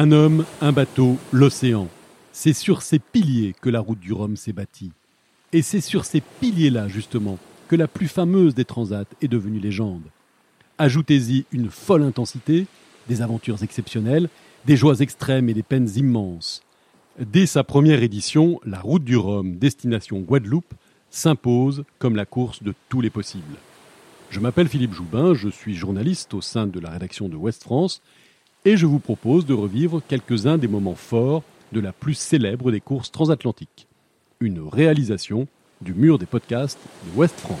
Un homme, un bateau, l'océan. C'est sur ces piliers que la route du Rhum s'est bâtie. Et c'est sur ces piliers-là, justement, que la plus fameuse des transats est devenue légende. Ajoutez-y une folle intensité, des aventures exceptionnelles, des joies extrêmes et des peines immenses. Dès sa première édition, la route du Rhum, destination Guadeloupe, s'impose comme la course de tous les possibles. Je m'appelle Philippe Joubin, je suis journaliste au sein de la rédaction de Ouest France et je vous propose de revivre quelques-uns des moments forts de la plus célèbre des courses transatlantiques. Une réalisation du mur des podcasts de Ouest France.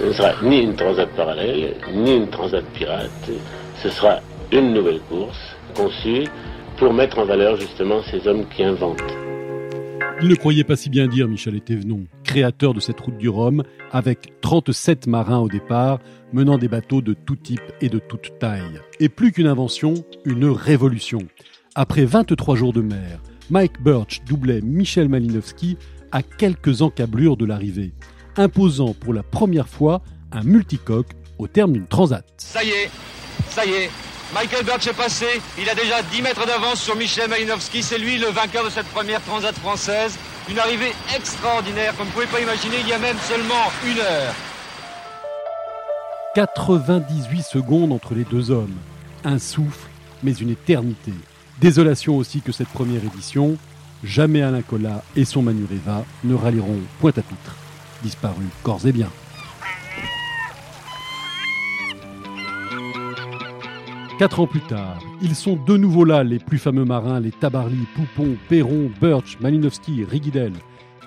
Ce ne sera ni une transat parallèle, ni une transat pirate. Ce sera une nouvelle course conçue pour mettre en valeur justement ces hommes qui inventent. Il ne croyait pas si bien dire Michel Etévenon, créateur de cette route du Rhum, avec 37 marins au départ, menant des bateaux de tout type et de toute taille. Et plus qu'une invention, une révolution. Après 23 jours de mer, Mike Birch doublait Michel Malinowski à quelques encablures de l'arrivée, imposant pour la première fois un multicoque au terme d'une transat. Ça y est, ça y est, Michael Birch est passé, il a déjà 10 mètres d'avance sur Michel Malinowski, c'est lui le vainqueur de cette première transat française. Une arrivée extraordinaire, comme vous ne pouvez pas imaginer, il y a même seulement une heure. 98 secondes entre les deux hommes. Un souffle, mais une éternité. Désolation aussi que cette première édition, jamais Alain Collat et son Manureva ne rallieront point à titre. Disparu corps et bien. Quatre ans plus tard, ils sont de nouveau là, les plus fameux marins, les Tabarly, Poupon, Perron, Birch, Malinowski, Rigidel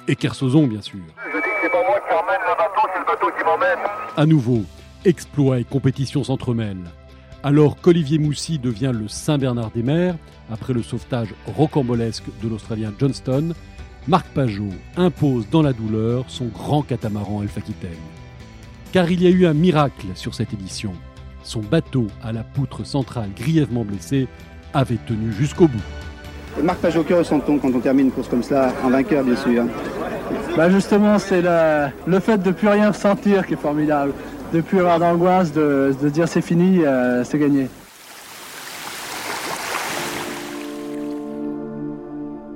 et Kersozon, bien sûr. Je dis que c'est pas moi qui emmène le bateau, c'est le bateau qui m'emmène. À nouveau, exploits et compétitions s'entremêlent. Alors qu'Olivier Moussy devient le Saint-Bernard des mers, après le sauvetage rocambolesque de l'Australien Johnston, Marc Pajot impose dans la douleur son grand catamaran Alpha Aquitaine. Car il y a eu un miracle sur cette édition. Son bateau à la poutre centrale grièvement blessé avait tenu jusqu'au bout. Marc Pajot, que ressent-on quand on termine une course comme ça, en vainqueur bien sûr Bah justement, c'est le fait de plus rien ressentir qui est formidable. De plus avoir d'angoisse, de, de dire c'est fini, euh, c'est gagné.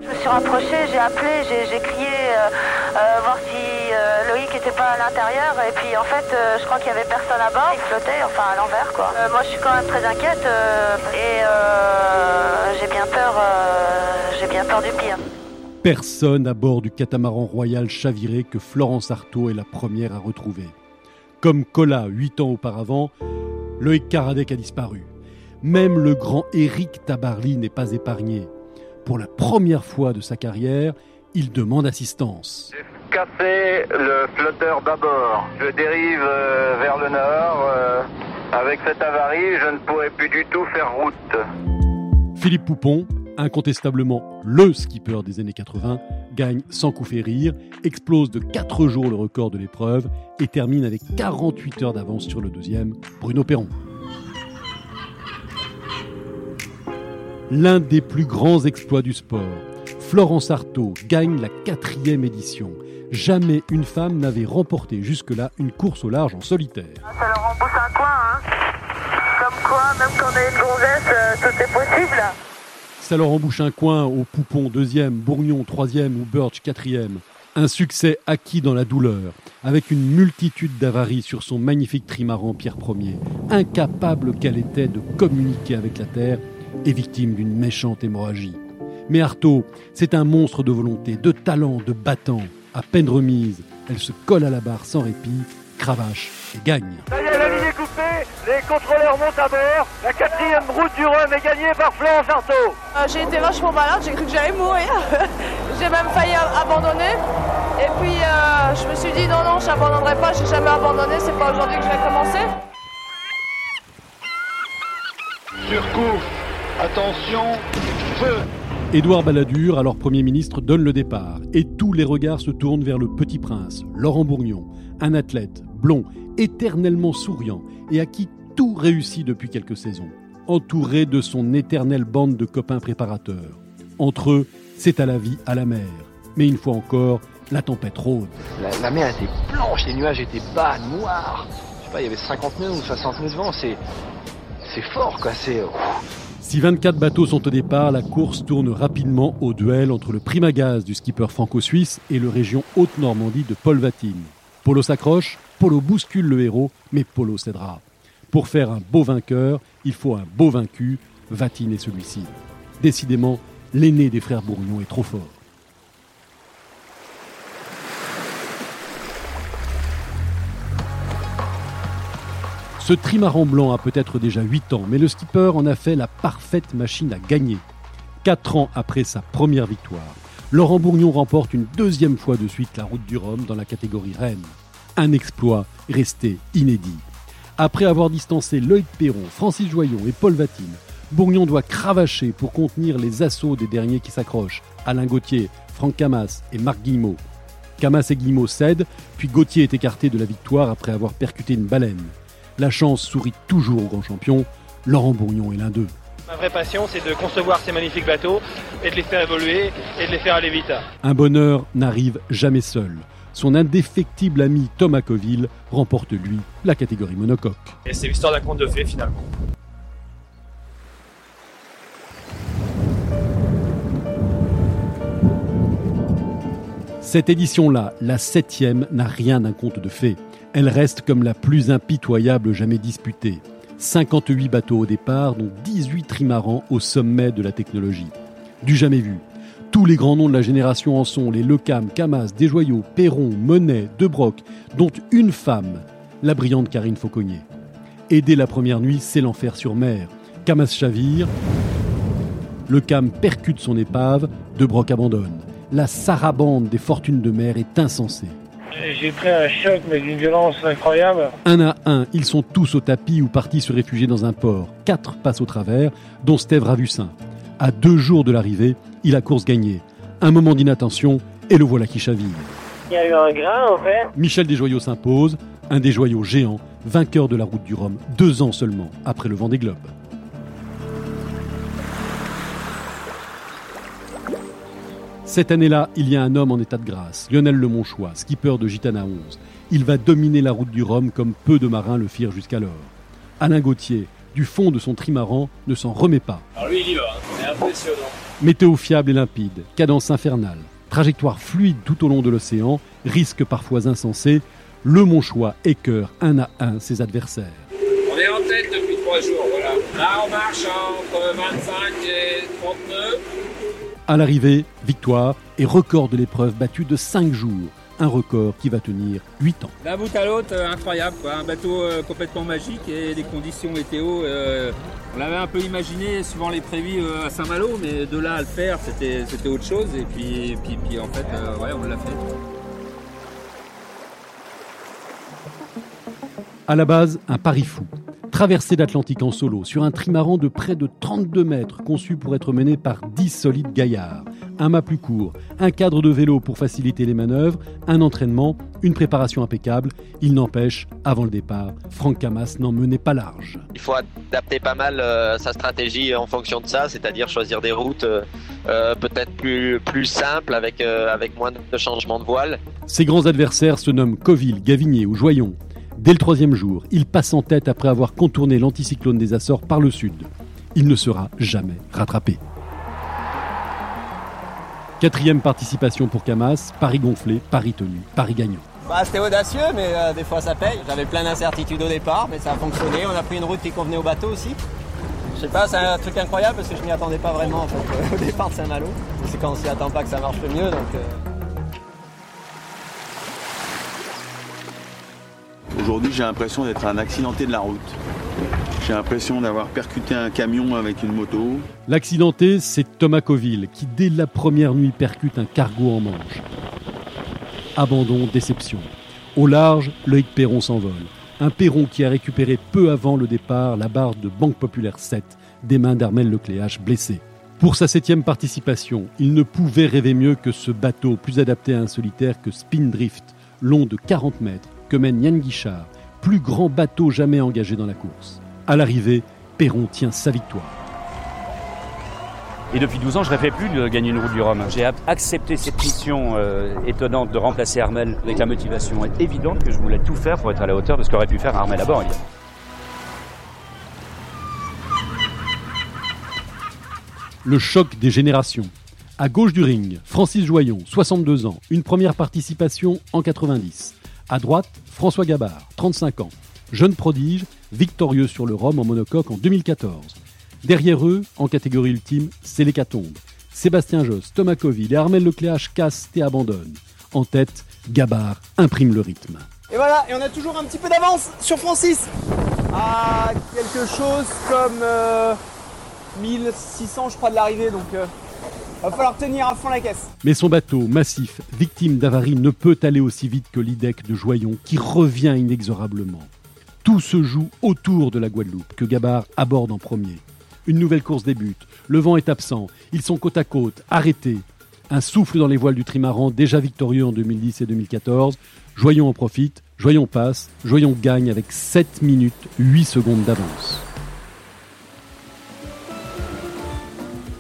Je me suis rapprochée, j'ai appelé, j'ai crié pas à l'intérieur et puis en fait euh, je crois qu'il y avait personne à bord, il flottait enfin à l'envers quoi. Euh, moi je suis quand même très inquiète euh, et euh, j'ai bien peur, euh, j'ai bien peur du pire. Personne à bord du catamaran royal chaviré que Florence Artaud est la première à retrouver. Comme Cola huit ans auparavant, Loïc Karadec a disparu. Même le grand Éric Tabarly n'est pas épargné. Pour la première fois de sa carrière, il demande assistance. Cassé le flotteur bâbord. Je dérive euh, vers le nord. euh, avec cette avarie, je ne pourrai plus du tout faire route. Philippe Poupon, incontestablement le skipper des années 80, gagne sans coup férir, explose de 4 jours le record de l'épreuve et termine avec 48 heures d'avance sur le deuxième, Bruno Perron. L'un des plus grands exploits du sport, Florence Artaud gagne la quatrième édition. Jamais une femme n'avait remporté jusque-là une course au large en solitaire. Ça leur embouche un coin hein. Comme quoi, même quand on est une gonzesse, euh, tout est possible. Ça leur embouche un coin au Poupon deuxième, Bourgnon troisième ou Birch quatrième. Un succès acquis dans la douleur, avec une multitude d'avaries sur son magnifique trimaran Pierre Ier, incapable qu'elle était de communiquer avec la Terre et victime d'une méchante hémorragie. Mais Artaud, c'est un monstre de volonté, de talent, de battant. À peine remise, elle se colle à la barre sans répit, cravache et gagne. Ça y est, la ligne est coupée. Les contrôleurs montent à bord. La quatrième route du Rhum est gagnée par Florence Artaud. Euh, j'ai été vachement malade, j'ai cru que j'allais mourir. j'ai même failli abandonner. Et puis euh, je me suis dit non, non, je n'abandonnerai pas, j'ai jamais abandonné, c'est pas aujourd'hui que je vais commencer. Surcouf. Attention. Feu. Édouard Balladur, alors Premier ministre, donne le départ et tous les regards se tournent vers le petit prince, Laurent Bourgnon, un athlète blond, éternellement souriant et à qui tout réussit depuis quelques saisons, entouré de son éternelle bande de copains préparateurs. Entre eux, c'est à la vie, à la mer. Mais une fois encore, la tempête rôde. La, mer était blanche, les nuages étaient bas, noirs. Je sais pas, il y avait 50 nœuds ou 60 nœuds de vent. C'est, c'est fort, quoi. C'est. Si 24 bateaux sont au départ, la course tourne rapidement au duel entre le primagaz du skipper franco-suisse et le région Haute-Normandie de Paul Vatine. Polo s'accroche, Polo bouscule le héros, mais Polo cédera. Pour faire un beau vainqueur, il faut un beau vaincu. Vatine est celui-ci. Décidément, l'aîné des frères Bourgnon est trop fort. Ce trimaran blanc a peut-être déjà 8 ans, mais le skipper en a fait la parfaite machine à gagner. 4 ans après sa première victoire, Laurent Bourgnon remporte une deuxième fois de suite la route du Rhum dans la catégorie Rennes. Un exploit resté inédit. Après avoir distancé Lloyd Perron, Francis Joyon et Paul Vatine, Bourgnon doit cravacher pour contenir les assauts des derniers qui s'accrochent, Alain Gauthier, Franck Camas et Marc Guillemot. Camas et Guillemot cèdent, puis Gauthier est écarté de la victoire après avoir percuté une baleine. La chance sourit toujours au grand champion, Laurent Bourgnon est l'un d'eux. Ma vraie passion, c'est de concevoir ces magnifiques bateaux et de les faire évoluer et de les faire aller vite. Un bonheur n'arrive jamais seul. Son indéfectible ami Thomas Coville remporte, lui, la catégorie monocoque. Et c'est l'histoire d'un conte de fées, finalement. Cette édition-là, la septième, n'a rien d'un conte de fées. Elle reste comme la plus impitoyable jamais disputée. 58 bateaux au départ, dont 18 trimarans au sommet de la technologie. Du jamais vu. Tous les grands noms de la génération en sont les Lecam, Camas, Desjoyaux, Perron, Monet, Debroc, dont une femme, la brillante Karine Fauconnier. Et dès la première nuit, c'est l'enfer sur mer. Camas chavire, Lecam percute son épave, Debroc abandonne. La sarabande des fortunes de mer est insensée. J'ai pris un choc, mais d'une violence incroyable. Un à un, ils sont tous au tapis ou partis se réfugier dans un port. Quatre passent au travers, dont Steve Ravussin. À deux jours de l'arrivée, il a course gagnée. Un moment d'inattention, et le voilà qui chavire. Il y a eu un grain, en fait. Michel Desjoyaux s'impose, un des joyaux géants, vainqueur de la route du Rhum, deux ans seulement après le vent des Cette année-là, il y a un homme en état de grâce, Lionel Lemonchois, skipper de Gitana 11. Il va dominer la route du Rhum comme peu de marins le firent jusqu'alors. Alain Gauthier, du fond de son trimaran, ne s'en remet pas. Alors lui, il y va, c'est impressionnant. Météo fiable et limpide, cadence infernale, trajectoire fluide tout au long de l'océan, risque parfois insensé, le Monchois écœure un à un ses adversaires. On est en tête depuis trois jours, voilà. Là, on marche entre 25 et 30 nœuds. À l'arrivée, victoire et record de l'épreuve battu de 5 jours. Un record qui va tenir 8 ans. D'un bout à l'autre, euh, incroyable. Quoi. Un bateau euh, complètement magique et les conditions météo. euh, on l'avait un peu imaginé suivant les prévis à Saint-Malo, mais de là à le faire, c'était c'était autre chose. Et puis, puis, puis en fait, ouais, on l'a fait. À la base, un pari fou. Traverser l'Atlantique en solo sur un trimaran de près de 32 mètres conçu pour être mené par 10 solides gaillards. Un mât plus court, un cadre de vélo pour faciliter les manœuvres, un entraînement, une préparation impeccable. Il n'empêche, avant le départ, Franck Camas n'en menait pas large. Il faut adapter pas mal euh, sa stratégie en fonction de ça, c'est-à-dire choisir des routes euh, euh, peut-être plus, plus simples avec, euh, avec moins de changements de voile. Ses grands adversaires se nomment Coville, Gavinier ou Joyon. Dès le troisième jour, il passe en tête après avoir contourné l'anticyclone des Açores par le sud. Il ne sera jamais rattrapé. Quatrième participation pour Camas, Paris gonflé, Paris tenu, Paris gagnant. Bah, c'était audacieux, mais euh, des fois ça paye. J'avais plein d'incertitudes au départ, mais ça a fonctionné. On a pris une route qui convenait au bateau aussi. Je sais pas, c'est un truc incroyable parce que je m'y attendais pas vraiment au départ de Saint-Malo. C'est quand on s'y attend pas que ça marche le mieux, euh, Aujourd'hui, j'ai l'impression d'être un accidenté de la route. J'ai l'impression d'avoir percuté un camion avec une moto. L'accidenté, c'est Thomas Coville qui, dès la première nuit, percute un cargo en Manche. Abandon, déception. Au large, Loïc Perron s'envole. Un Perron qui a récupéré peu avant le départ la barre de Banque Populaire 7 des mains d'Armel Lecléache blessé. Pour sa septième participation, il ne pouvait rêver mieux que ce bateau plus adapté à un solitaire que Spindrift, long de 40 mètres, que mène Yann Guichard, plus grand bateau jamais engagé dans la course. À l'arrivée, Perron tient sa victoire. Et depuis 12 ans, je rêvais plus de gagner une route du Rhum. J'ai accepté cette mission euh, étonnante de remplacer Armel avec la motivation évidente que je voulais tout faire pour être à la hauteur de ce qu'aurait pu faire Armel à bord. Le choc des générations. À gauche du ring, Francis Joyon, 62 ans, une première participation en 90. À droite, François Gabard, 35 ans, jeune prodige, victorieux sur le Rhum en monocoque en 2014. Derrière eux, en catégorie ultime, c'est l'hécatombe. Sébastien Josse, Thomas Coville et Armel Lecléache cassent et abandonnent. En tête, Gabard imprime le rythme. Et voilà, et on a toujours un petit peu d'avance sur Francis. À quelque chose comme 1600 je crois de l'arrivée, donc euh, va falloir tenir à fond la caisse. Mais son bateau, massif, victime d'avarie, ne peut aller aussi vite que l'IDEC de Joyon, qui revient inexorablement. Tout se joue autour de la Guadeloupe, que Gabard aborde en premier. Une nouvelle course débute. Le vent est absent. Ils sont côte à côte, arrêtés. Un souffle dans les voiles du trimaran, déjà victorieux en 2010 et 2014. Joyon en profite, Joyon passe, Joyon gagne avec 7 minutes 8 secondes d'avance.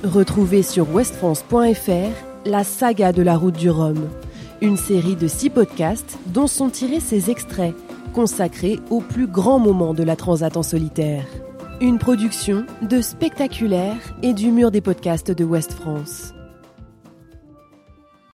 Retrouvez sur westfrance.fr la saga de la route du Rhum, une série de six podcasts dont sont tirés ces extraits consacrés aux plus grands moments de la Transat en solitaire. Une production de Spectaculaire et du mur des podcasts de West France.